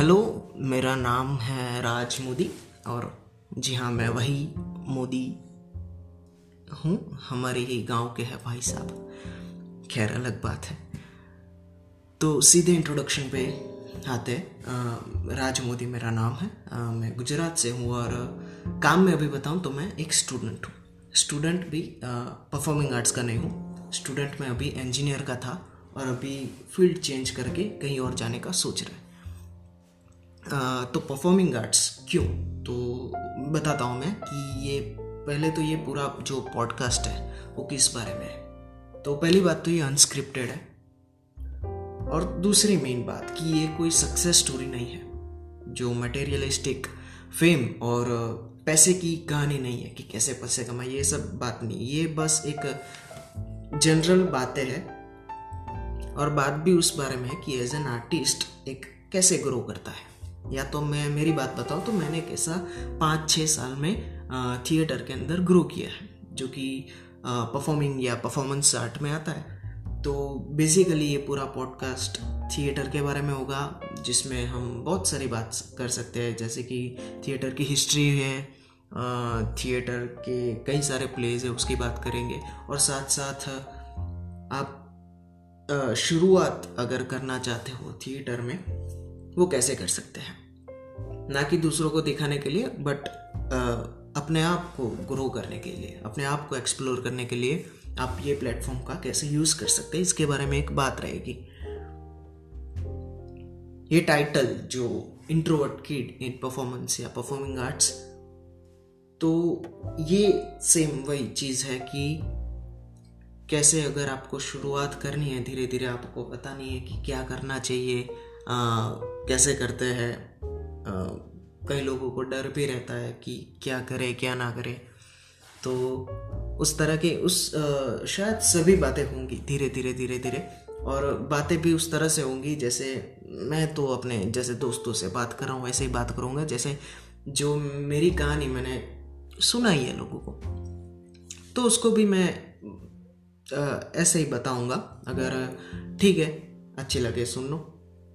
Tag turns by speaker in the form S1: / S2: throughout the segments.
S1: Hello मेरा नाम है राज मोदी और जी हाँ मैं वही मोदी हूँ हमारे ही गाँव के हैं भाई साहब। खैर अलग बात है। तो सीधे इंट्रोडक्शन पे आते हैं। राज मोदी मेरा नाम है। आ, मैं गुजरात से हूँ और काम में अभी बताऊँ तो मैं एक स्टूडेंट हूँ। स्टूडेंट भी परफॉर्मिंग आर्ट्स का नहीं हूँ। स्टूडेंट में अभी इंजीनियर का था और अभी फ़ील्ड चेंज करके कहीं और जाने का सोच रहा है। तो परफॉर्मिंग आर्ट्स क्यों? तो बताता हूँ मैं कि ये, पहले तो ये पूरा जो पॉडकास्ट है, वो किस बारे में है? तो पहली बात तो ये अनस्क्रिप्टेड है। और दूसरी मेन बात कि ये कोई सक्सेस स्टोरी नहीं है, जो मटेरियलिस्टिक फेम और पैसे की कहानी नहीं है कि कैसे पैसे कमाए, ये सब बात नहीं ये बस एक जनरल बातें है। और बात भी उस बारे में है कि एज एन आर्टिस्ट एक कैसे ग्रो करता है। या तो मैं, मेरी बात बताऊँ तो मैंने कैसा पाँच छः साल में थिएटर के अंदर ग्रो किया है, जो कि परफॉर्मिंग या परफॉर्मेंस आर्ट में आता है। तो बेसिकली ये पूरा पॉडकास्ट थिएटर के बारे में होगा, जिसमें हम बहुत सारी बात कर सकते हैं, जैसे कि थिएटर की हिस्ट्री है थिएटर के कई सारे प्लेज है, उसकी बात करेंगे। और साथ साथ आप शुरुआत अगर करना चाहते हो थिएटर में वो कैसे कर सकते हैं? ना कि दूसरों को दिखाने के लिए बट अपने आप को ग्रो करने के लिए, अपने आप को एक्सप्लोर करने के लिए आप ये प्लेटफॉर्म का कैसे यूज़ कर सकते हैं, इसके बारे में एक बात रहेगी। ये टाइटल जो इंट्रोवर्ट किड इन परफॉर्मेंस या परफॉर्मिंग आर्ट्स तो ये सेम वही चीज़ है कि कैसे अगर आपको शुरुआत करनी है धीरे धीरे आपको पता नहीं है कि क्या करना चाहिए आ, कैसे करते हैं? कई लोगों को डर भी रहता है कि क्या करे क्या ना करे। तो उस तरह के उस आ, शायद सभी बातें होंगी धीरे धीरे धीरे धीरे। और बातें भी उस तरह से होंगी जैसे मैं तो अपने जैसे दोस्तों से बात कर रहा हूँ वैसे ही बात करूँगा। जैसे जो मेरी कहानी मैंने सुनाई है लोगों को तो उसको भी मैं ऐसे ही बताऊँगा। अगर ठीक है अच्छी लगे सुन लो।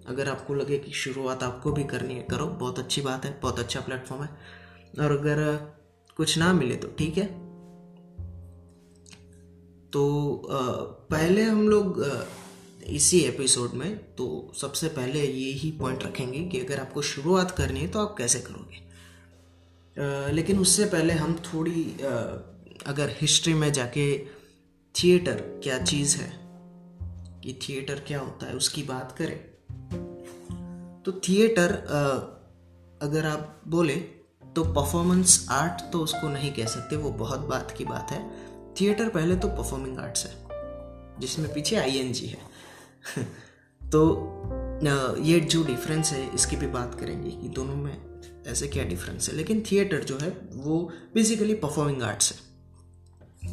S1: अगर आपको लगे कि शुरुआत आपको भी करनी है, करो। बहुत अच्छी बात है, बहुत अच्छा प्लेटफॉर्म है। और अगर कुछ ना मिले तो ठीक है। तो पहले हम लोग इसी एपिसोड में तो सबसे पहले ये ही पॉइंट रखेंगे कि अगर आपको शुरुआत करनी है तो आप कैसे करोगे। लेकिन उससे पहले हम थोड़ी अगर हिस्ट्री में जाके थिएटर क्या चीज़ है, कि थिएटर क्या होता है, उसकी बात करें। तो थिएटर अगर आप बोले तो परफॉर्मेंस आर्ट तो उसको नहीं कह सकते, वो बहुत बात की बात है। थिएटर पहले तो परफॉर्मिंग आर्ट्स है, जिसमें पीछे आई एन जी है। तो ये जो डिफरेंस है, इसकी भी बात करेंगे कि दोनों में ऐसे क्या डिफरेंस है। लेकिन थिएटर जो है, वो बेसिकली परफॉर्मिंग आर्ट्स है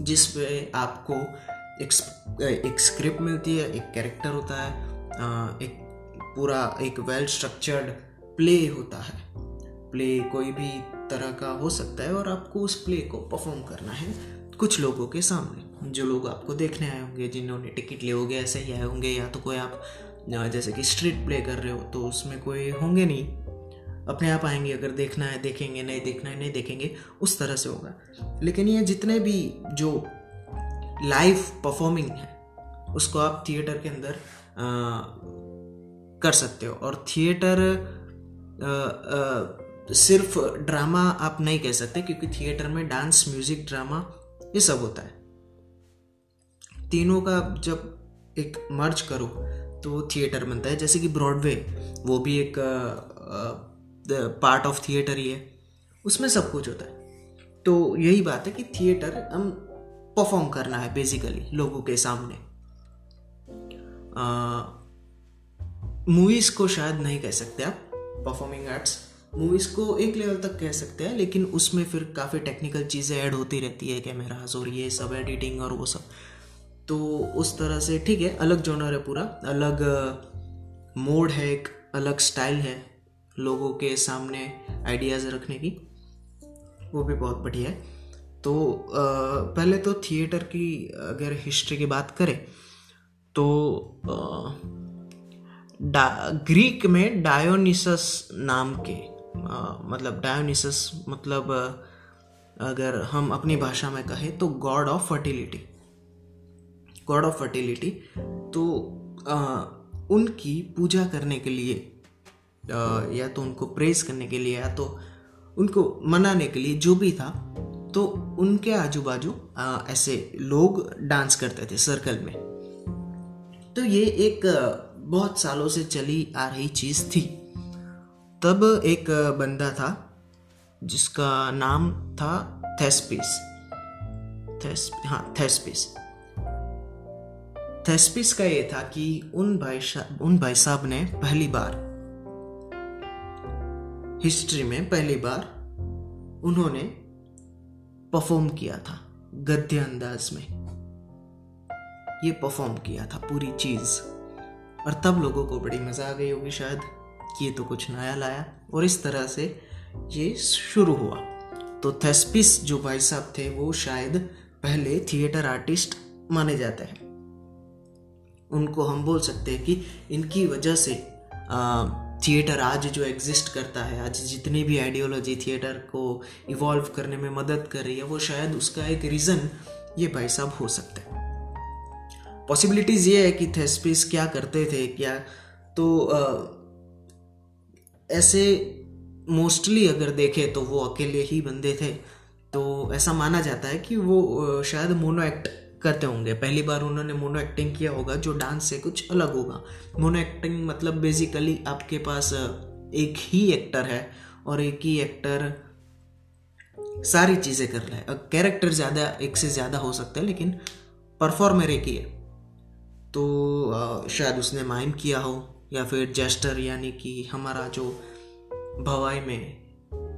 S1: जिसमें आपको एक एक स्क्रिप्ट मिलती है, एक कैरेक्टर होता है एक पूरा एक वेल स्ट्रक्चर्ड प्ले होता है। प्ले कोई भी तरह का हो सकता है और आपको उस प्ले को परफॉर्म करना है कुछ लोगों के सामने। जो लोग आपको देखने आए होंगे, जिन्होंने टिकट लिए होंगे, ऐसे ही आए होंगे, या तो कोई आप जैसे कि स्ट्रीट प्ले कर रहे हो तो उसमें कोई होंगे नहीं। अपने आप आएँगे, अगर देखना है, देखेंगे, नहीं देखना है, नहीं देखेंगे, उस तरह से होगा। लेकिन ये जितने भी जो लाइव परफॉर्मिंग है, उसको आप थिएटर के अंदर कर सकते हो। और थिएटर सिर्फ़ ड्रामा आप नहीं कह सकते, क्योंकि थिएटर में डांस म्यूज़िक ड्रामा ये सब होता है। तीनों का जब एक मर्ज करो तो थिएटर बनता है। जैसे कि ब्रॉडवे वो भी एक पार्ट ऑफ़ थिएटर ही है। उसमें सब कुछ होता है। तो यही बात है कि थिएटर हम परफॉर्म करना है बेसिकली लोगों के सामने। मूवीज़ को शायद नहीं कह सकते आप परफॉर्मिंग आर्ट्स मूवीज़ को एक लेवल तक कह सकते हैं, लेकिन उसमें फिर काफ़ी टेक्निकल चीज़ें ऐड होती रहती है कैमराज और ये सब एडिटिंग और वो सब। तो उस तरह से ठीक है, अलग जोनर है पूरा, अलग मोड है एक, अलग स्टाइल है लोगों के सामने आइडियाज़ रखने की। वो भी बहुत बढ़िया है। तो पहले तो थिएटर की अगर हिस्ट्री की बात करें तो ग्रीक में डायोनिसस नाम के आ, मतलब डायोनिसस मतलब अगर हम अपनी भाषा में कहें तो god of fertility god of fertility तो आ, उनकी पूजा करने के लिए आ, या तो उनको प्रेस करने के लिए या तो उनको मनाने के लिए जो भी था तो उनके आजू बाजू ऐसे लोग डांस करते थे सर्कल में। तो ये एक बहुत सालों से चली आ रही चीज़ थी। तब एक बंदा था, जिसका नाम था थेस्पिस। थेस हाँ थेस्पिस। थेस्पिस का ये था कि उन भाई उन भाई साहब ने पहली बार, हिस्ट्री में पहली बार उन्होंने परफॉर्म किया था, गद्य अंदाज में। ये परफॉर्म किया था पूरी चीज़। और तब लोगों को बड़ी मज़ा आ गई होगी शायद कि ये तो कुछ नया लाया और इस तरह से ये शुरू हुआ। तो थेस्पिस जो भाई साहब थे, वो शायद पहले थिएटर आर्टिस्ट माने जाते हैं। उनको हम बोल सकते हैं कि इनकी वजह से थिएटर आज जो एग्जिस्ट करता है, आज जितनी भी आइडियोलॉजी थिएटर को इवॉल्व करने में मदद कर रही है, वो शायद उसका एक रीज़न ये भाई साहब हो सकते हैं। पॉसिबिलिटीज़ ये है कि थेस्पिस क्या करते थे, क्या? तो ऐसे मोस्टली अगर देखें तो वो अकेले ही बंदे थे। तो ऐसा माना जाता है कि वो शायद मोनो एक्ट करते होंगे। पहली बार उन्होंने मोनो एक्टिंग किया होगा जो डांस से कुछ अलग होगा। मोनो एक्टिंग मतलब बेसिकली आपके पास एक ही एक्टर है और एक ही एक्टर सारी चीज़ें कर रहा है। कैरेक्टर ज़्यादा, एक से ज़्यादा हो सकता है, लेकिन परफॉर्मर एक ही है। तो शायद उसने माइम किया हो या फिर जेस्टर यानी कि हमारा जो भवाई में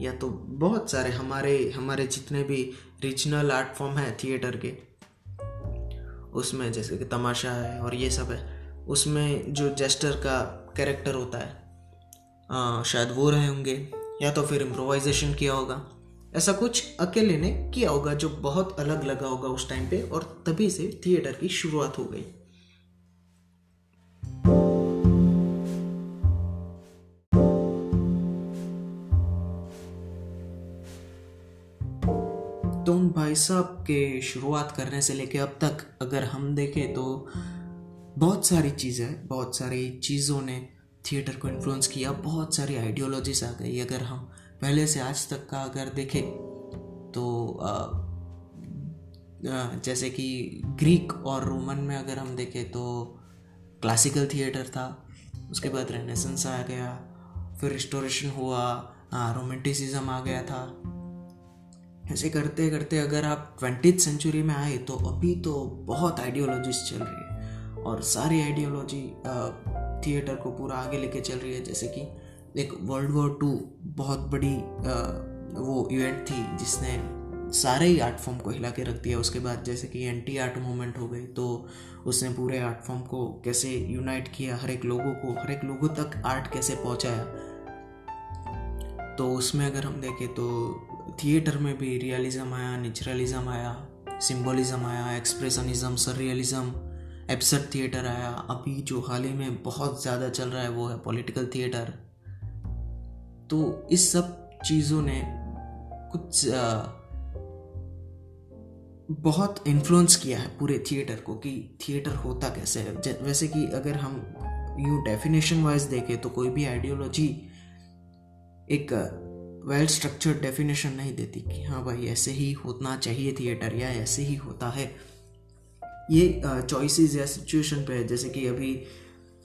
S1: या तो बहुत सारे हमारे हमारे जितने भी रीजनल आर्ट फॉर्म है थिएटर के उसमें जैसे कि तमाशा है और ये सब है उसमें जो जेस्टर का कैरेक्टर होता है आ, शायद वो रहे होंगे या तो फिर इम्प्रोवाइजेशन किया होगा ऐसा कुछ अकेले ने किया होगा जो बहुत अलग लगा होगा उस टाइम पे और तभी से थिएटर की शुरुआत हो गई। भाई साहब के शुरुआत करने से लेके अब तक अगर हम देखें तो बहुत सारी चीज़ें बहुत सारी चीज़ों ने थिएटर को इन्फ्लुएंस किया बहुत सारी आइडियोलॉजीज आ गई। अगर हम पहले से आज तक का अगर देखें तो आ, आ, जैसे कि ग्रीक और रोमन में अगर हम देखें तो क्लासिकल थिएटर था उसके बाद रेनेसेंस आ गया फिर रिस्टोरेशन हुआ रोमेंटिसिज्म आ गया था। ऐसे करते करते अगर आप ट्वेंटी सेंचुरी में आए तो अभी तो बहुत आइडियोलॉजीज चल रही है। और सारी आइडियोलॉजी थिएटर को पूरा आगे लेके चल रही है। जैसे कि एक वर्ल्ड वॉर टू बहुत बड़ी आ, वो इवेंट थी जिसने सारे ही आर्ट फॉर्म को हिला के रख दिया। उसके बाद जैसे कि एंटी आर्ट मूवमेंट हो गई तो उसने पूरे आर्ट फॉर्म को कैसे यूनाइट किया हर एक लोगों को हर एक लोगों तक आर्ट कैसे पहुँचाया। तो उसमें अगर हम देखें तो थिएटर में भी रियलिज्म आया नेचुरलिज्म आया सिंबलिज्म आया एक्सप्रेशनिज्म सररियलिज्म एब्सर्ड थिएटर आया। अभी जो हाल ही में बहुत ज़्यादा चल रहा है वो है पॉलिटिकल थिएटर तो इस सब चीज़ों ने कुछ बहुत इन्फ्लुएंस किया है पूरे थिएटर को कि थिएटर होता कैसे है। वैसे कि अगर हम यूँ डेफिनेशन वाइज देखें तो कोई भी आइडियोलॉजी एक वेल स्ट्रक्चर्ड डेफिनेशन नहीं देती कि हाँ भाई ऐसे ही होना चाहिए थिएटर या ऐसे ही होता है। ये चॉइसेस या सिचुएशन पे है। जैसे कि अभी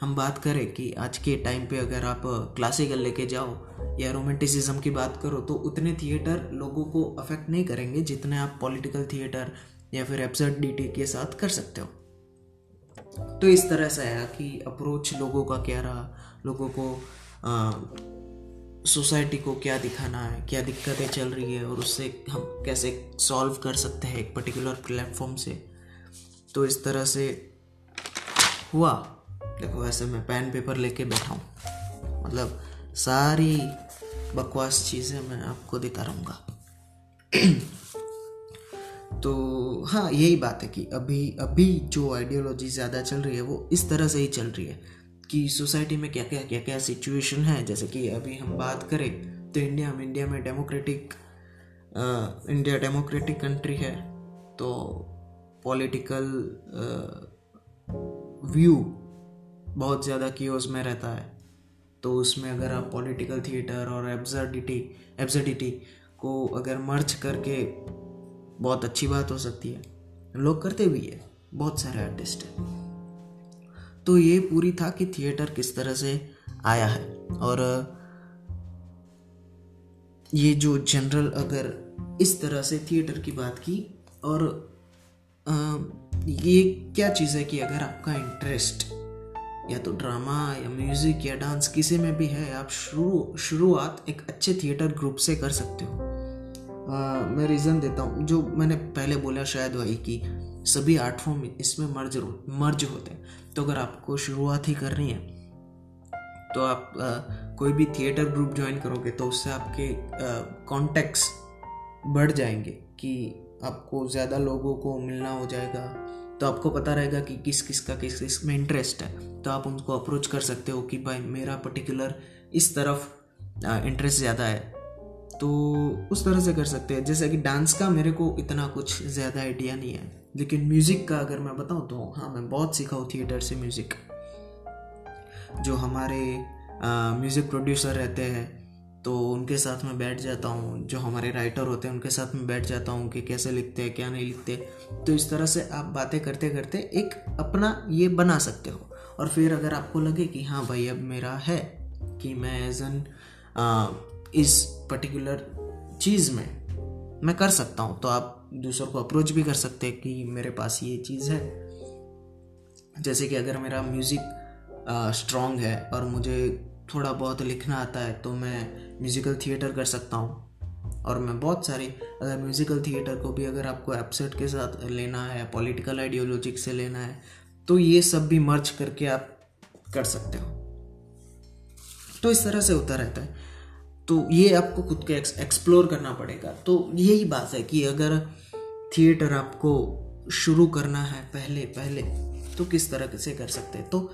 S1: हम बात करें कि आज के टाइम पे अगर आप क्लासिकल लेके जाओ या रोमेंटिसिज्म की बात करो तो उतने थिएटर लोगों को अफेक्ट नहीं करेंगे जितने आप पॉलिटिकल थिएटर या फिर एब्सर्डिटी के साथ कर सकते हो। तो इस तरह से आया कि अप्रोच लोगों का क्या रहा? लोगों को आ, सोसाइटी को क्या दिखाना है, क्या दिक्कतें चल रही है और उससे हम कैसे सॉल्व कर सकते हैं एक पर्टिकुलर प्लेटफॉर्म से। तो इस तरह से हुआ। देखो वैसे मैं पेन पेपर लेके बैठा हूँ। मतलब सारी बकवास चीज़ें मैं आपको दिखा रहूँगा तो हाँ यही बात है कि अभी अभी जो आइडियोलॉजी ज़्यादा चल रही है, वो इस तरह से ही चल रही है। कि सोसाइटी में क्या क्या क्या क्या सिचुएशन है? जैसे कि अभी हम बात करें तो इंडिया में इंडिया में डेमोक्रेटिक इंडिया डेमोक्रेटिक कंट्री है तो पॉलिटिकल व्यू बहुत ज़्यादा कीओस में रहता है। तो उसमें अगर आप पॉलिटिकल थिएटर और एब्जर्डिटी एब्जर्डिटी को अगर मर्ज करके, बहुत अच्छी बात हो सकती है। लोग करते भी है, बहुत सारे आर्टिस्ट हैं। तो ये पूरी था कि थिएटर किस तरह से आया है। और ये जो जनरल अगर इस तरह से थिएटर की बात की और ये क्या चीज़ है कि अगर आपका इंटरेस्ट या तो ड्रामा या म्यूज़िक या डांस किसी में भी है आप शुरू शुरुआत एक अच्छे थिएटर ग्रुप से कर सकते हो। आ, मैं रीज़न देता हूँ जो मैंने पहले बोला शायद वही कि सभी आर्ट फॉर्म इसमें मर्ज मर्ज होते हैं। तो अगर आपको शुरुआत ही करनी है तो आप आ, कोई भी थिएटर ग्रुप ज्वाइन करोगे तो उससे आपके कॉन्टेक्ट्स बढ़ जाएँगे कि आपको ज़्यादा लोगों को मिलना हो जाएगा। तो आपको पता रहेगा कि किस किस का किस किसमें इंटरेस्ट है। तो आप उनको अप्रोच कर सकते हो कि भाई मेरा पर्टिकुलर इस तरफ़ इंटरेस्ट ज़्यादा है। तो उस तरह से कर सकते हैं। जैसे कि डांस का मेरे को इतना कुछ ज़्यादा आइडिया नहीं है। लेकिन म्यूज़िक का अगर मैं बताऊँ तो हाँ मैं बहुत सीखा हूँ थिएटर से म्यूज़िक जो हमारे म्यूज़िक प्रोड्यूसर रहते हैं तो उनके साथ में बैठ जाता हूँ। जो हमारे राइटर होते हैं, उनके साथ में बैठ जाता हूँ कि कैसे लिखते हैं, क्या नहीं लिखते। तो इस तरह से आप बातें करते करते एक अपना ये बना सकते हो। और फिर अगर आपको लगे कि हाँ भाई, अब मेरा है कि मैं एज एन इस पर्टिकुलर चीज़ में मैं कर सकता हूँ तो आप दूसरों को अप्रोच भी कर सकते हैं कि मेरे पास ये चीज़ है। जैसे कि अगर मेरा म्यूज़िक स्ट्रॉन्ग है और मुझे थोड़ा बहुत लिखना आता है तो मैं म्यूज़िकल थिएटर कर सकता हूँ। और मैं बहुत सारे, अगर म्यूज़िकल थिएटर को भी अगर आपको एपसेट के साथ लेना है पॉलिटिकल आइडियोलॉजिक से लेना है तो ये सब भी मर्ज करके आप कर सकते हो। तो इस तरह से होता रहता है। तो ये आपको खुद को एक्सप्लोर करना पड़ेगा। तो यही बात है कि अगर थिएटर आपको शुरू करना है पहले पहले तो किस तरह से कर सकते हैं? तो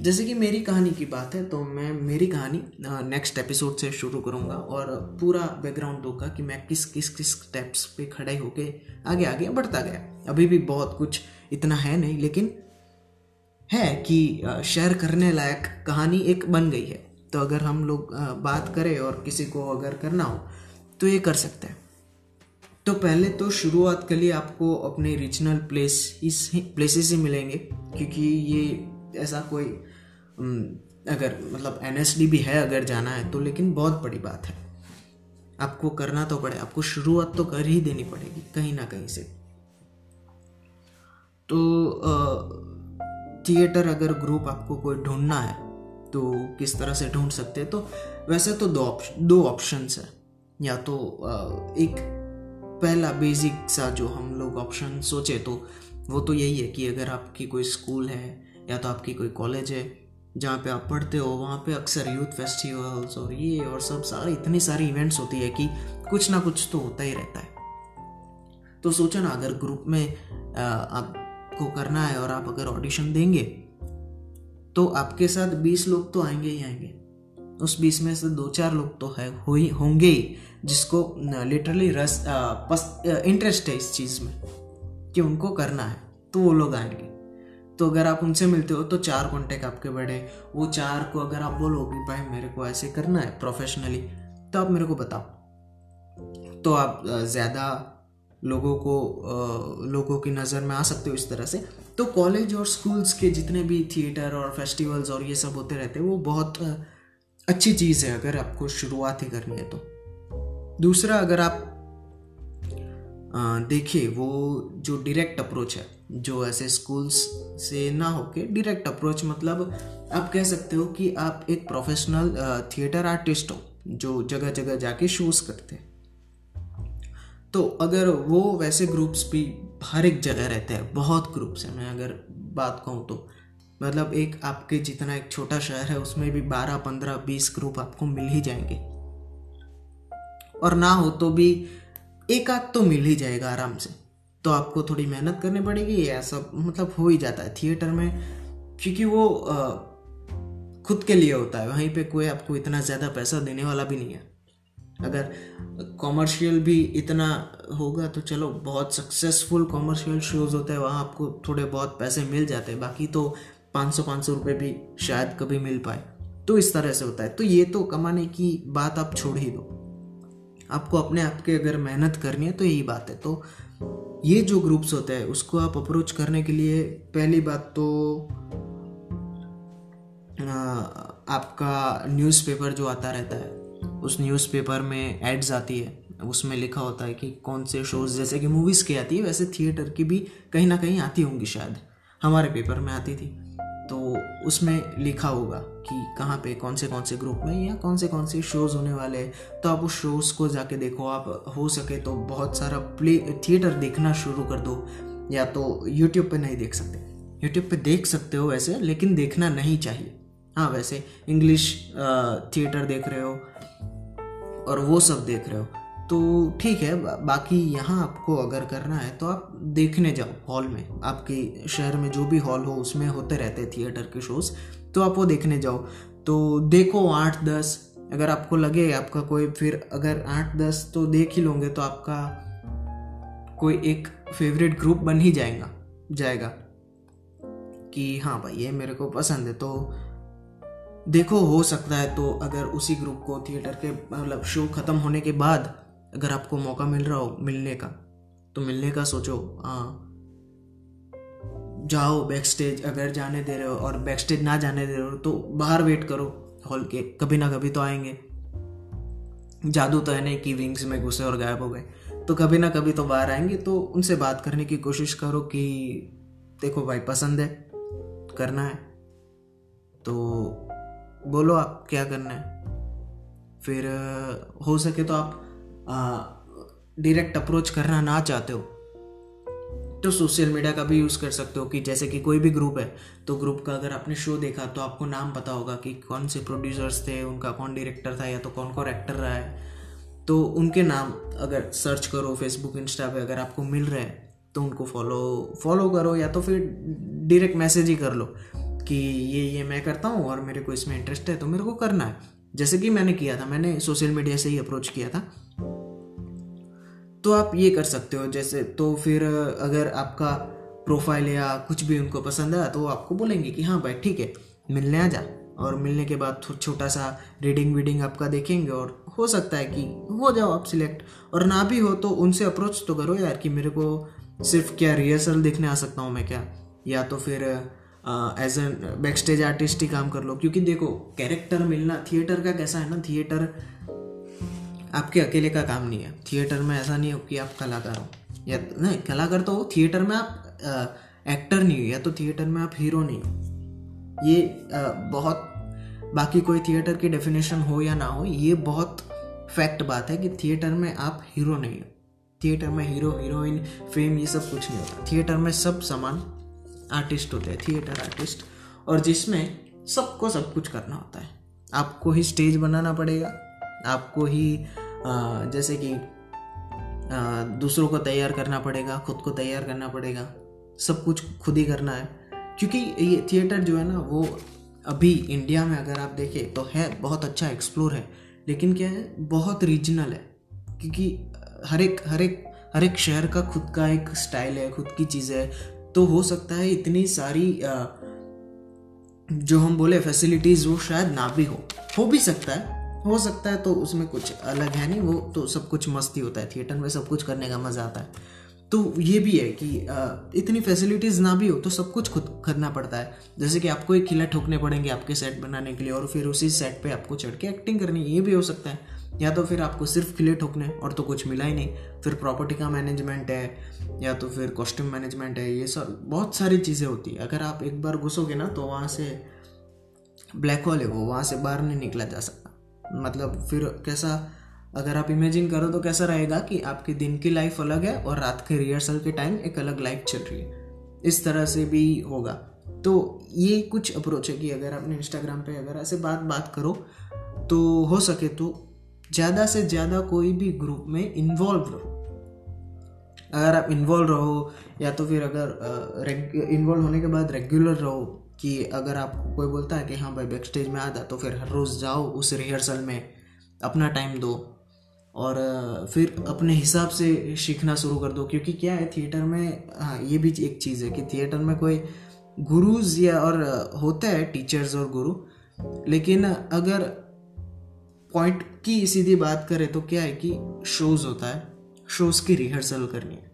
S1: जैसे कि मेरी कहानी की बात है तो मैं, मेरी कहानी नेक्स्ट एपिसोड से शुरू करूँगा और पूरा बैकग्राउंड दूँगा कि मैं किस किस किस स्टेप्स पे खड़े होके आगे आगे बढ़ता गया। अभी भी बहुत कुछ इतना है नहीं, लेकिन है कि शेयर करने लायक कहानी एक बन गई है। तो अगर हम लोग बात करें और किसी को अगर करना हो तो ये कर सकते हैं। तो पहले तो शुरुआत के लिए आपको अपने रीजनल प्लेस इस प्लेसेस ही मिलेंगे, क्योंकि ये ऐसा कोई अगर मतलब एनएसडी भी है अगर जाना है तो लेकिन बहुत बड़ी बात है। आपको करना तो पड़े, आपको शुरुआत तो कर ही देनी पड़ेगी, कहीं ना कहीं से। तो थिएटर अगर ग्रुप आपको कोई ढूंढना है तो किस तरह से ढूंढ सकते हैं? तो वैसे तो दो ऑप्शन दो ऑप्शंस है। या तो एक पहला बेसिक सा जो हम लोग ऑप्शन सोचे तो वो तो यही है कि अगर आपकी कोई स्कूल है या तो आपकी कोई कॉलेज है, जहाँ पे आप पढ़ते हो, वहाँ पे अक्सर यूथ फेस्टिवल्स और ये और सब सारे, इतनी सारी इवेंट्स होती है कि कुछ ना कुछ तो होता ही रहता है। तो सोचो ना, अगर ग्रुप में आपको करना है और आप अगर ऑडिशन देंगे तो आपके साथ बीस लोग तो आएँगे ही आएँगे। उस बीस में से दो चार लोग तो है, हो ही, होंगे ही, जिसको लिटरली रस इंटरेस्ट है इस चीज़ में कि उनको करना है तो वो लोग आएँगे। तो अगर आप उनसे मिलते हो तो चार कॉन्टेक्ट आपके बढ़े। वो चार को अगर आप बोलो कि, भाई, मेरे को ऐसे करना है प्रोफेशनली तो आप मेरे को बताओ। तो आप ज़्यादा लोगों को लोगों की नज़र में आ सकते हो इस तरह से। तो कॉलेज और स्कूल्स के जितने भी थिएटर और फेस्टिवल्स और ये सब होते रहते हैं, वो बहुत अच्छी चीज़ है अगर आपको शुरुआत ही करनी है तो। दूसरा अगर आप देखिए वो जो डायरेक्ट अप्रोच है, जो ऐसे स्कूल्स से ना होके डायरेक्ट अप्रोच मतलब आप कह सकते हो कि आप एक प्रोफेशनल थिएटर आर्टिस्ट हो, जो जगह जगह जाके शोज़ करते हैं। तो अगर वो वैसे ग्रुप्स भी हर एक जगह रहते हैं बहुत ग्रुप्स हैं। मैं अगर बात कहूँ तो मतलब एक आपके जितना एक छोटा शहर है उसमें भी बारह पंद्रह बीस ग्रुप आपको मिल ही जाएँगे। और ना हो तो भी एक आध तो मिल ही जाएगा आराम से। तो आपको थोड़ी मेहनत करनी पड़ेगी या सब मतलब हो ही जाता है थिएटर में क्योंकि वो आ, खुद के लिए होता है। वहीं पे कोई आपको इतना ज़्यादा पैसा देने वाला भी नहीं है। अगर कॉमर्शियल भी इतना होगा तो चलो, बहुत सक्सेसफुल कॉमर्शियल शोज़ होते हैं, वहाँ आपको थोड़े बहुत पैसे मिल जाते हैं। बाकी तो पाँच सौ पाँच सौ रुपये भी शायद कभी मिल पाए। तो इस तरह से होता है। तो ये तो कमाने की बात आप छोड़ ही दो। आपको अपने आप के अगर मेहनत करनी है तो यही बात है। तो ये जो ग्रुप्स होते हैं, उसको आप अप्रोच करने के लिए पहली बात तो आपका न्यूज़पेपर जो आता रहता है उस न्यूज़पेपर में एड्स आती है, उसमें लिखा होता है कि कौन से शोज़ जैसे कि मूवीज़ की आती है, वैसे थिएटर की भी कहीं ना कहीं आती होंगी शायद। हमारे पेपर में आती थी। तो उसमें लिखा होगा कि कहाँ पे कौन से कौन से ग्रुप में या कौन से कौन से शोज़ होने वाले हैं। तो आप उस शोज़ को जाके देखो। आप हो सके तो बहुत सारा प्ले थिएटर देखना शुरू कर दो। या तो यूट्यूब पे नहीं देख सकते। यूट्यूब पे देख सकते हो वैसे, लेकिन देखना नहीं चाहिए। हाँ वैसे इंग्लिश थिएटर देख रहे हो और वो सब देख रहे हो। तो ठीक है बाकी यहाँ आपको अगर करना है तो आप देखने जाओ हॉल में। आपके शहर में जो भी हॉल हो, उसमें होते रहते थिएटर के शोज़ तो आप वो देखने जाओ। तो देखो आठ दस, अगर आपको लगे आपका कोई फिर अगर आठ दस तो देख ही लोगे तो आपका कोई एक फेवरेट ग्रुप बन ही जाएगा जाएगा। कि हाँ भाई, ये मेरे को पसंद है तो देखो, हो सकता है तो अगर उसी ग्रुप को थिएटर के मतलब शो ख़त्म होने के बाद अगर आपको मौका मिल रहा हो मिलने का तो मिलने का सोचो हाँ। जाओ बैक स्टेज अगर जाने दे रहे हो और बैक स्टेज ना जाने दे रहे हो तो बाहर वेट करो हॉल के, कभी ना कभी तो आएँगे। जादू तो है नहीं कि विंग्स में घुसे और गायब हो गए। तो कभी ना कभी तो बाहर आएँगे तो उनसे बात करने की कोशिश करो कि देखो भाई, पसंद है, करना है। तो बोलो आप क्या करना है। फिर, हो सके तो आप डायरेक्ट अप्रोच करना ना चाहते हो। तो सोशल मीडिया का भी यूज़ कर सकते हो कि जैसे कि कोई भी ग्रुप है तो ग्रुप का अगर आपने शो देखा तो आपको नाम पता होगा कि कौन से प्रोड्यूसर्स थे, उनका कौन डायरेक्टर था या तो कौन कौन एक्टर रहा है। तो उनके नाम अगर सर्च करो फेसबुक इंस्टा पे, अगर आपको मिल रहे हैं तो उनको फॉलो फॉलो करो या तो फिर डायरेक्ट मैसेज ही कर लो। कि ये ये मैं करता हूँ और मेरे को इसमें इंटरेस्ट है तो मेरे को करना है। जैसे कि मैंने किया था, मैंने सोशल मीडिया से ही अप्रोच किया था। तो आप ये कर सकते हो, जैसे तो फिर अगर आपका प्रोफ़ाइल या कुछ भी उनको पसंद आया तो आपको बोलेंगे कि हाँ भाई, ठीक है, मिलने आ जा। और मिलने के बाद छोटा सा रीडिंग वीडिंग आपका देखेंगे और हो सकता है कि हो जाओ आप सिलेक्ट और ना भी हो तो उनसे अप्रोच तो करो यार कि मेरे को सिर्फ़ क्या रिहर्सल देखने आ सकता हूँ मैं क्या? या तो फिर as an back stage artist ही काम कर लो। क्योंकि देखो कैरेक्टर मिलना थिएटर का कैसा है ना थिएटर आपके अकेले का काम नहीं है। थिएटर में ऐसा नहीं हो कि आप कलाकार हो। या नहीं कलाकार तो हो थिएटर में आप आ, एक्टर नहीं हो या तो थिएटर में आप हीरो नहीं हो। ये आ, बहुत बाकी कोई थिएटर की डेफिनेशन हो या ना हो ये बहुत फैक्ट बात है कि थिएटर में आप हीरो नहीं हो। थिएटर में हीरो हीरोइन फेम ये सब कुछ नहीं होता। थिएटर में सब समान आर्टिस्ट होते हैं थिएटर आर्टिस्ट और जिसमें सबको सब कुछ करना होता है। आपको ही स्टेज बनाना पड़ेगा, आपको ही जैसे कि दूसरों को तैयार करना पड़ेगा, खुद को तैयार करना पड़ेगा, सब कुछ खुद ही करना है। क्योंकि ये थिएटर जो है ना, वो अभी इंडिया में अगर आप देखें तो है बहुत अच्छा एक्सप्लोर है, लेकिन क्या है, बहुत रीजनल है। क्योंकि हर एक हर एक हर एक शहर का खुद का एक स्टाइल है, खुद की चीज़ है। तो हो सकता है इतनी सारी जो हम बोले फैसिलिटीज़ वो शायद ना भी हो। हो भी सकता है। हो सकता है तो उसमें कुछ अलग है नहीं, वो तो सब कुछ मस्ती होता है। थिएटर में सब कुछ करने का मज़ा आता है। तो ये भी है कि इतनी फैसिलिटीज़ ना भी हो तो सब कुछ खुद करना पड़ता है। जैसे कि आपको एक किला ठोकने पड़ेंगे आपके सेट बनाने के लिए और फिर उसी सेट पे आपको चढ़ के एक्टिंग करनी ये भी हो सकता है। या तो फिर आपको सिर्फ़ किले ठोकने और तो कुछ मिला ही नहीं। फिर प्रॉपर्टी का मैनेजमेंट है, या तो फिर कॉस्ट्यूम मैनेजमेंट है, ये सब, बहुत सारी चीज़ें होती है। अगर आप एक बार घुसोगे ना तो वहाँ से ब्लैक होल है वो, वहाँ से बाहर नहीं निकला जा सकता। मतलब फिर कैसा, अगर आप इमेजिन करो तो कैसा रहेगा कि आपके दिन की लाइफ अलग है और रात के रिहर्सल के टाइम एक अलग लाइफ चल रही है। इस तरह से भी होगा। तो ये कुछ अप्रोच है कि अगर आपने इंस्टाग्राम पे अगर ऐसे बात बात करो तो हो सके तो ज़्यादा से ज़्यादा कोई भी ग्रुप में इन्वॉल्व रहो। अगर आप इन्वॉल्व रहो, या तो फिर अगर इन्वॉल्व होने के बाद रेगुलर रहो कि अगर आपको कोई बोलता है कि हाँ भाई बैक स्टेज में आ जा तो फिर हर रोज़ जाओ उस रिहर्सल में, अपना टाइम दो। और फिर अपने हिसाब से सीखना शुरू कर दो, क्योंकि क्या है थिएटर में हाँ ये भी एक चीज़ है कि थिएटर में कोई गुरुज या और होता है टीचर्स और गुरु, लेकिन अगर पॉइंट की सीधी बात करें तो क्या है कि शोज़ होता है शोज़ की रिहर्सल करनी है।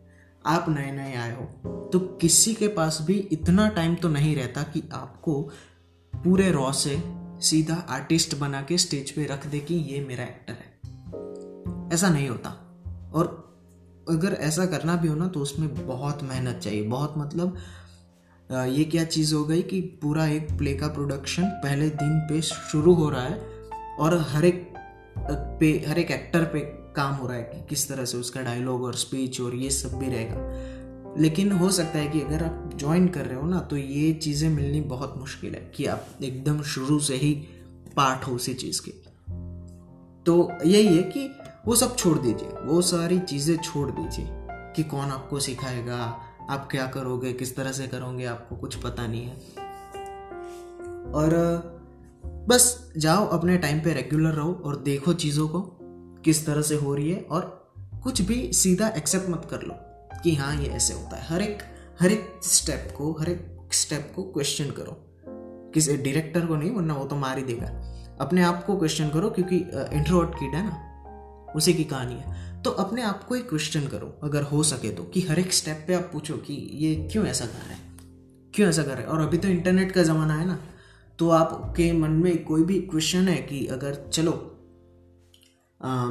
S1: आप नए नए आए हो तो किसी के पास भी इतना टाइम तो नहीं रहता कि आपको पूरे रॉ से सीधा आर्टिस्ट बना के स्टेज पे रख दे कि ये मेरा एक्टर है। ऐसा नहीं होता। और अगर ऐसा करना भी हो ना तो उसमें बहुत मेहनत चाहिए। बहुत मतलब ये क्या चीज़ हो गई कि पूरा एक प्ले का प्रोडक्शन पहले दिन पे शुरू हो रहा है और हर एक पे, हर एक एक्टर पे काम हो रहा है कि किस तरह से उसका डायलॉग और स्पीच और ये सब भी रहेगा। लेकिन हो सकता है कि अगर आप ज्वाइन कर रहे हो ना तो ये चीज़ें मिलनी बहुत मुश्किल है कि आप एकदम शुरू से ही पार्ट हो उसी चीज़ के। तो यही है कि वो सब छोड़ दीजिए, वो सारी चीज़ें छोड़ दीजिए कि कौन आपको सिखाएगा, आप क्या करोगे, किस तरह से करोगे, आपको कुछ पता नहीं है। और, बस जाओ अपने टाइम पे रेगुलर रहो और देखो चीज़ों को, किस तरह से हो रही है और कुछ भी सीधा एक्सेप्ट मत कर लो कि हाँ ये ऐसे होता है। हर एक हर एक स्टेप को, हर एक स्टेप को क्वेश्चन करो। किसी डायरेक्टर को नहीं, वरना वो तो मार ही देगा। अपने आप को क्वेश्चन करो क्योंकि इंट्रोवर्ट किड है ना, उसी की कहानी है। तो अपने आप को एक क्वेश्चन करो, अगर हो सके तो कि हर एक स्टेप पे आप पूछो कि ये क्यों ऐसा कर रहा है? क्यों ऐसा कर रहा है? और अभी तो इंटरनेट का ज़माना है ना तो आपके मन में कोई भी क्वेश्चन है कि अगर चलो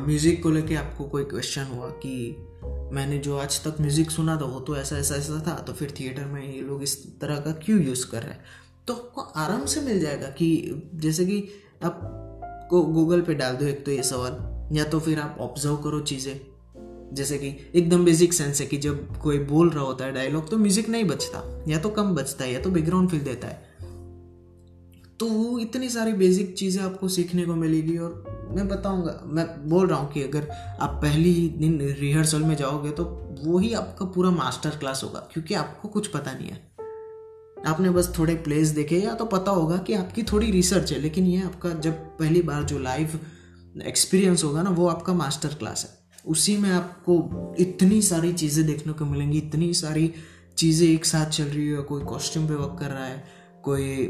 S1: म्यूज़िक को लेके आपको कोई क्वेश्चन हुआ कि मैंने जो आज तक म्यूज़िक सुना था, वो तो ऐसा ऐसा ऐसा था तो फिर थिएटर में ये लोग इस तरह का क्यों यूज़ कर रहे हैं? तो आपको आराम से मिल जाएगा कि जैसे कि आप को गूगल पे डाल दो एक तो ये सवाल, या तो फिर आप ऑब्ज़र्व करो चीज़ें। जैसे कि एकदम बेसिक सेंस है कि जब कोई बोल रहा होता है डायलॉग तो म्यूज़िक नहीं बचता, या तो कम बचता है, या तो बैकग्राउंड फील देता है। तो वो इतनी सारी बेसिक चीज़ें आपको सीखने को मिलेगी और मैं बताऊँगा, मैं बोल रहा हूँ कि अगर आप पहली दिन रिहर्सल में जाओगे तो वो ही आपका पूरा मास्टर क्लास होगा, क्योंकि आपको कुछ पता नहीं है। आपने बस थोड़े प्लेस देखे, या तो पता होगा कि आपकी थोड़ी रिसर्च है, लेकिन ये आपका जब पहली बार जो लाइव एक्सपीरियंस होगा ना, वो आपका मास्टर क्लास है। उसी में आपको इतनी सारी चीज़ें देखने को मिलेंगी, इतनी सारी चीज़ें एक साथ चल रही है, कोई कॉस्ट्यूम पे वर्क कर रहा है, कोई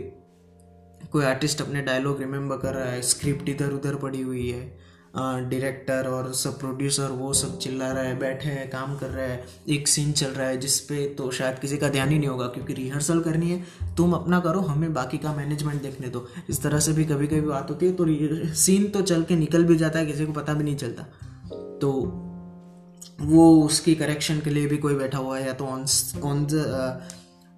S1: कोई आर्टिस्ट अपने डायलॉग रिमेम्बर कर रहा है स्क्रिप्ट इधर उधर पड़ी हुई है डायरेक्टर और सब प्रोड्यूसर वो सब चिल्ला रहा है, बैठे हैं, काम कर रहा है, एक सीन चल रहा है जिसपे तो शायद किसी का ध्यान ही नहीं होगा क्योंकि रिहर्सल करनी है, तुम अपना करो, हमें बाकी का मैनेजमेंट देखने दो। इस तरह से भी कभी कभी बात होती है तो सीन तो चल के निकल भी जाता है, किसी को पता भी नहीं चलता। तो वो उसकी करेक्शन के लिए भी कोई बैठा हुआ है, या तो ऑन ऑन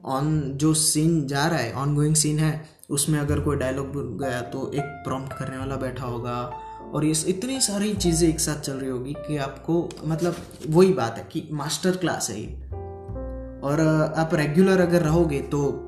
S1: ऑन जो सीन जा रहा है ऑन गोइंग सीन है उसमें अगर कोई डायलॉग गया तो एक प्रॉम्प्ट करने वाला बैठा होगा और ये इतनी सारी चीज़ें एक साथ चल रही होगी कि आपको मतलब वही बात है कि मास्टर क्लास है ये। और आप रेगुलर अगर रहोगे तो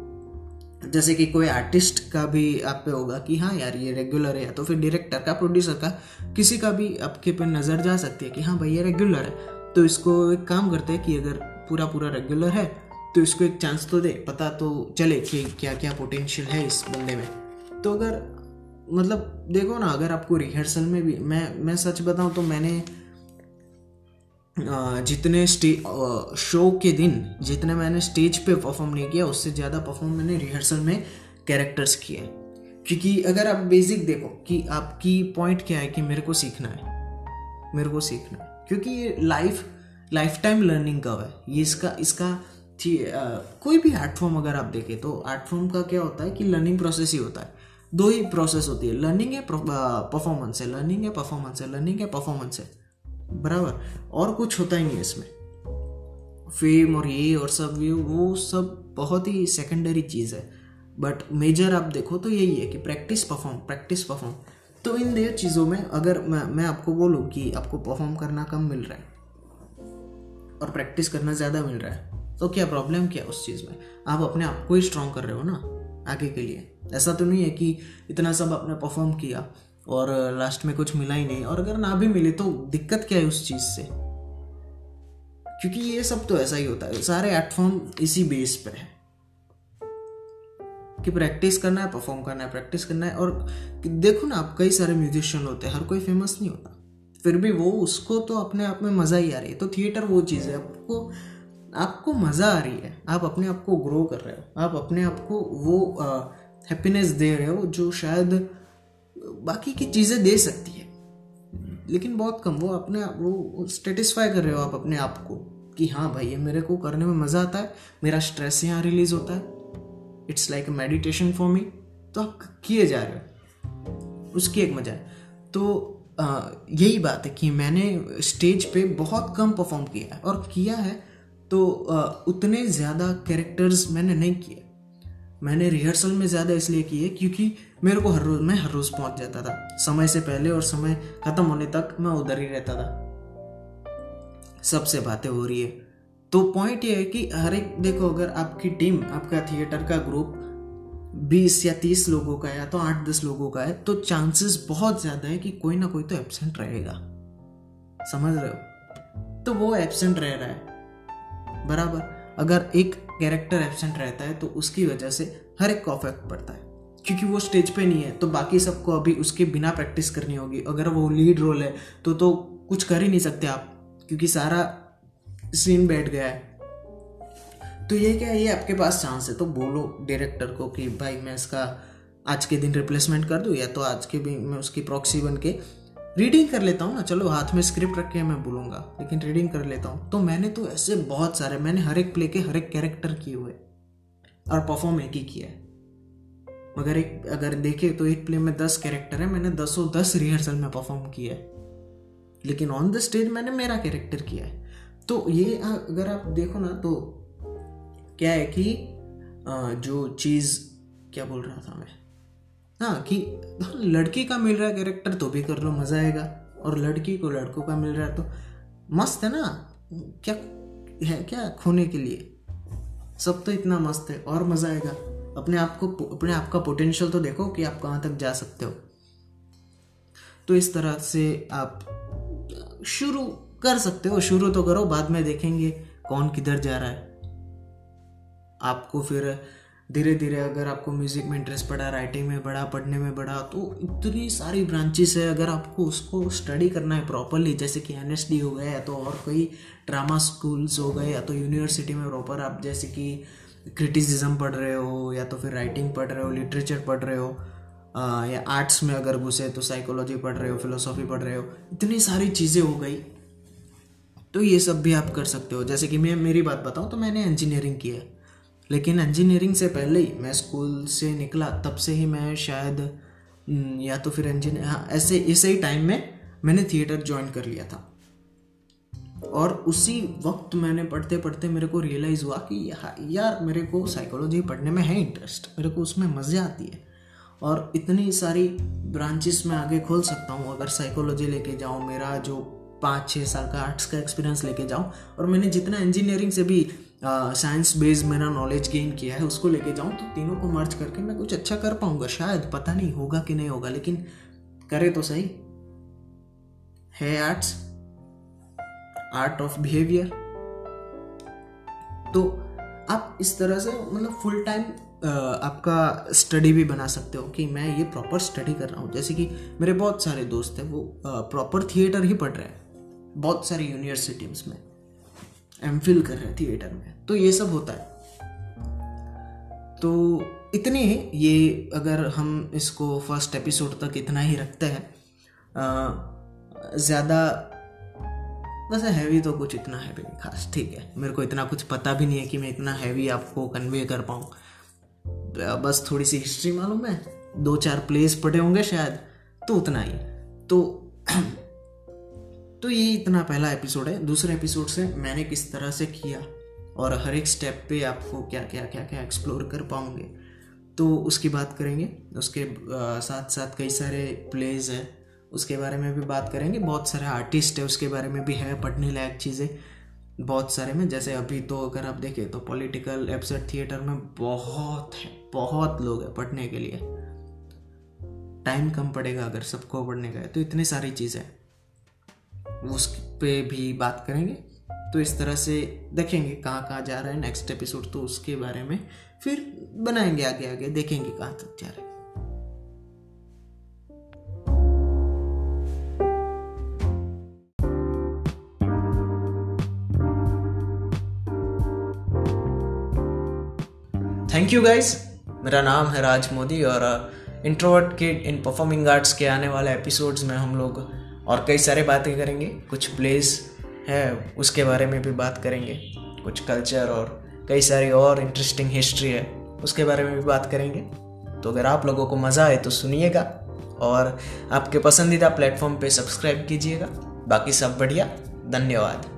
S1: जैसे कि कोई आर्टिस्ट का भी आप पे होगा कि हाँ यार ये रेगुलर है या तो फिर डायरेक्टर का प्रोड्यूसर का, किसी का भी आपके पे नज़र जा सकती है कि हाँ भाई ये रेगुलर है। तो इसको एक काम करते हैं कि अगर पूरा पूरा रेगुलर है तो इसको एक चांस तो दे, पता तो चले कि क्या क्या पोटेंशियल है इस बंदे में। तो अगर मतलब देखो ना, अगर आपको रिहर्सल में भी, मैं मैं सच बताऊँ तो मैंने जितने स्टेज शो के दिन, जितने मैंने स्टेज पे परफॉर्म नहीं किया, उससे ज़्यादा परफॉर्म मैंने रिहर्सल में कैरेक्टर्स किए। क्योंकि अगर आप बेसिक देखो कि आपकी पॉइंट क्या है कि मेरे को सीखना है, मेरे को सीखना है। क्योंकि ये लाइफ लाइफ टाइम लर्निंग का है। ये इसका इसका कोई भी आर्ट फॉर्म अगर आप देखें तो आर्ट फॉर्म का क्या होता है कि लर्निंग प्रोसेस ही होता है। दो ही प्रोसेस होती है लर्निंग है परफॉर्मेंस है लर्निंग है परफॉर्मेंस है लर्निंग है परफॉर्मेंस है। बराबर? और कुछ होता ही नहीं है इसमें। फेम और ये और सब, ये, वो सब बहुत ही सेकेंडरी चीज़ है। बट मेजर आप देखो तो यही है कि प्रैक्टिस परफॉर्म प्रैक्टिस परफॉर्म तो इन देर चीज़ों में अगर मैं मैं आपको बोलूँ कि आपको परफॉर्म करना कम मिल रहा है और प्रैक्टिस करना ज़्यादा मिल रहा है तो क्या प्रॉब्लम क्या उस चीज़ में? आप अपने आप को ही स्ट्रॉन्ग कर रहे हो ना, आगे के लिए। ऐसा तो नहीं है कि इतना सब आपने परफॉर्म किया और लास्ट में कुछ मिला ही नहीं। और अगर ना भी मिले तो दिक्कत क्या है उस चीज़ से? क्योंकि ये सब तो ऐसा ही होता है। सारे एटफॉर्म इसी बेस पर है। कि प्रैक्टिस करना है परफॉर्म करना है प्रैक्टिस करना है। और देखो ना, आप कई सारे म्यूजिशियन होते हैं, हर कोई फ़ेमस नहीं होता। फिर भी वो उसको तो अपने आप में मज़ा ही आ रही है। तो थिएटर वो चीज़ है। आपको आपको मज़ा आ रही है। आप अपने आप को ग्रो कर रहे हो। आप अपने आप को वो हैप्पीनेस दे रहे हो जो शायद बाकी की चीज़ें दे सकती है। लेकिन बहुत कम वो अपने आप, वो सेटिस्फाई कर रहे हो आप अपने आप को कि हाँ भाई, ये मेरे को करने में मज़ा आता है, मेरा स्ट्रेस यहाँ रिलीज़ होता है। It's like meditation for me तो आप किए जा रहे हो। उसकी एक मज़ा है। तो यही बात है कि मैंने स्टेज पे बहुत कम परफॉर्म किया है और किया है तो उतने ज़्यादा कैरेक्टर्स मैंने नहीं किए। मैंने रिहर्सल में ज़्यादा इसलिए किए क्योंकि मेरे को हर रोज़, मैं हर रोज़ पहुँच जाता था। समय से पहले और समय ख़त्म होने तक मैं उधर ही रहता था। सबसे बातें हो रही है। तो पॉइंट ये है कि हर एक, देखो, अगर आपकी टीम आपका थिएटर का ग्रुप बीस या तीस लोगों का या तो आठ दस लोगों का है तो चांसेस बहुत ज़्यादा है कि कोई ना कोई तो एबसेंट रहेगा। समझ रहे हो? तो वो एबसेंट रह रहा है। बराबर। अगर एक कैरेक्टर एबसेंट रहता है तो उसकी वजह से हर एक को अफेक्ट पड़ता है। क्योंकि वो स्टेज पे नहीं है तो बाकी सबको अभी उसके बिना प्रैक्टिस करनी होगी। अगर वो लीड रोल है तो तो कुछ कर ही नहीं सकते आप, क्योंकि सारा सीन बैठ गया है। तो ये क्या, ये आपके पास चांस है? तो बोलो डायरेक्टर को कि, भाई, मैं इसका आज के दिन रिप्लेसमेंट कर दूँ, या तो आज के दिन मैं उसकी प्रॉक्सी बन के रीडिंग कर लेता हूँ ना, चलो हाथ में स्क्रिप्ट रख के मैं बोलूँगा, लेकिन रीडिंग कर लेता हूँ। तो मैंने तो ऐसे बहुत सारे, मैंने हर एक प्ले के हर एक कैरेक्टर किए हुए और परफॉर्म एक ही किया है। मगर एक, अगर देखे तो एक प्ले में दस कैरेक्टर है, मैंने दसों दस रिहर्सल में परफॉर्म किया है। लेकिन ऑन द स्टेज मैंने मेरा कैरेक्टर किया है। तो ये अगर आप देखो ना तो क्या है कि जो चीज़, क्या बोल रहा था मैं? हाँ कि लड़की का मिल रहा है कैरेक्टर तो भी कर लो, मज़ा आएगा। और लड़की को, लड़कों का मिल रहा है तो मस्त है ना? क्या है क्या खोने के लिए? सब तो इतना मस्त है, और मज़ा आएगा। अपने आप को, अपने आप का पोटेंशियल तो देखो कि आप कहाँ तक जा सकते हो। तो इस तरह से आप शुरू कर सकते हो, शुरू तो करो, बाद में देखेंगे कौन किधर जा रहा है। आपको फिर धीरे धीरे अगर आपको म्यूज़िक में इंटरेस्ट पड़ा राइटिंग में बढ़ा पढ़ने में बढ़ा तो इतनी सारी ब्रांचेस है, अगर आपको उसको स्टडी करना है प्रॉपरली जैसे कि एनएसडी हो गया या तो और कोई ड्रामा स्कूल्स हो गए या तो यूनिवर्सिटी में प्रॉपर आप जैसे कि क्रिटिसिज्म पढ़ रहे हो या तो फिर राइटिंग पढ़ रहे हो लिटरेचर पढ़ रहे हो या आर्ट्स में अगर घुसे तो साइकोलॉजी पढ़ रहे हो फिलोसॉफी पढ़ रहे हो, इतनी सारी चीज़ें हो गई। तो ये सब भी आप कर सकते हो। जैसे कि मैं, मेरी बात बताऊँ तो मैंने इंजीनियरिंग की है। लेकिन इंजीनियरिंग से पहले ही मैं स्कूल से निकला, तब से ही मैं शायद या तो फिर इंजीनियर हाँ ऐसे, इसे ही टाइम में मैंने थिएटर ज्वाइन कर लिया था। और उसी वक्त मैंने पढ़ते पढ़ते मेरे को रियलाइज़ हुआ कि यार, मेरे को साइकोलॉजी पढ़ने में है इंटरेस्ट मेरे को उसमें मज़े आती है। और इतनी सारी ब्रांचेस में आगे खोल सकता हूँ, अगर साइकोलॉजी लेके जाऊँ, मेरा जो पाँच छः साल का आर्ट्स का एक्सपीरियंस लेके जाऊँ, और मैंने जितना इंजीनियरिंग से भी साइंस बेस्ड मेरा नॉलेज गेन किया है, उसको लेके जाऊँ तो तीनों को मर्ज करके मैं कुछ अच्छा कर पाऊँगा, शायद, पता नहीं होगा कि नहीं होगा, लेकिन करे तो सही। है आर्ट्स आर्ट ऑफ़ बिहेवियर तो आप इस तरह से मतलब फुल टाइम आपका स्टडी भी बना सकते हो कि मैं ये प्रॉपर स्टडी कर रहा हूँ। जैसे कि मेरे बहुत सारे दोस्त हैं, वो प्रॉपर थिएटर ही पढ़ रहे हैं, बहुत सारी यूनिवर्सिटीज में। एम फिल कर रहे हैं थिएटर में। तो ये सब होता है। तो इतने ही, ये अगर हम इसको फ़र्स्ट एपिसोड तक इतना ही रखते हैं ज़्यादा, वैसे हैवी तो कुछ इतना हैवी नहीं खास, ठीक है। मेरे को इतना कुछ पता भी नहीं है कि मैं इतना हैवी आपको कन्वे कर पाऊँ। बस थोड़ी सी हिस्ट्री मालूम है, दो चार प्लेस पढ़े होंगे शायद तो उतना ही। तो तो ये इतना पहला एपिसोड है। दूसरे एपिसोड से मैंने किस तरह से किया और हर एक स्टेप पे आपको क्या क्या क्या क्या एक्सप्लोर कर पाऊँगे। तो उसकी बात करेंगे। उसके साथ साथ कई सारे प्लेज हैं। उसके बारे में भी बात करेंगे। बहुत सारे आर्टिस्ट है। उसके बारे में भी है पढ़ने लायक चीज़ें। बहुत सारे में। जैसे अभी तो अगर आप देखें तो पॉलिटिकल एपिसोड थिएटर में बहुत है। बहुत लोग हैं पढ़ने के लिए। टाइम कम पड़ेगा अगर सबको पढ़ने का है। तो इतनी सारी चीज़ें उस पे भी बात करेंगे। तो इस तरह से देखेंगे कहाँ कहाँ जा रहा है। नेक्स्ट एपिसोड तो उसके बारे में फिर बनाएँगे आगे आगे, देखेंगे कहाँ तक जा रहा है। थैंक यू गाइस मेरा नाम है राज मोदी और introvert kid in performing arts के आने वाले एपिसोड्स में हम लोग और कई सारे बातें करेंगे। कुछ प्लेस है, उसके बारे में भी बात करेंगे। कुछ कल्चर और कई सारी और इंटरेस्टिंग हिस्ट्री है, उसके बारे में भी बात करेंगे। तो अगर आप लोगों को मज़ा आए तो सुनिएगा और आपके पसंदीदा प्लेटफॉर्म पे सब्सक्राइब कीजिएगा। बाकी सब बढ़िया, धन्यवाद।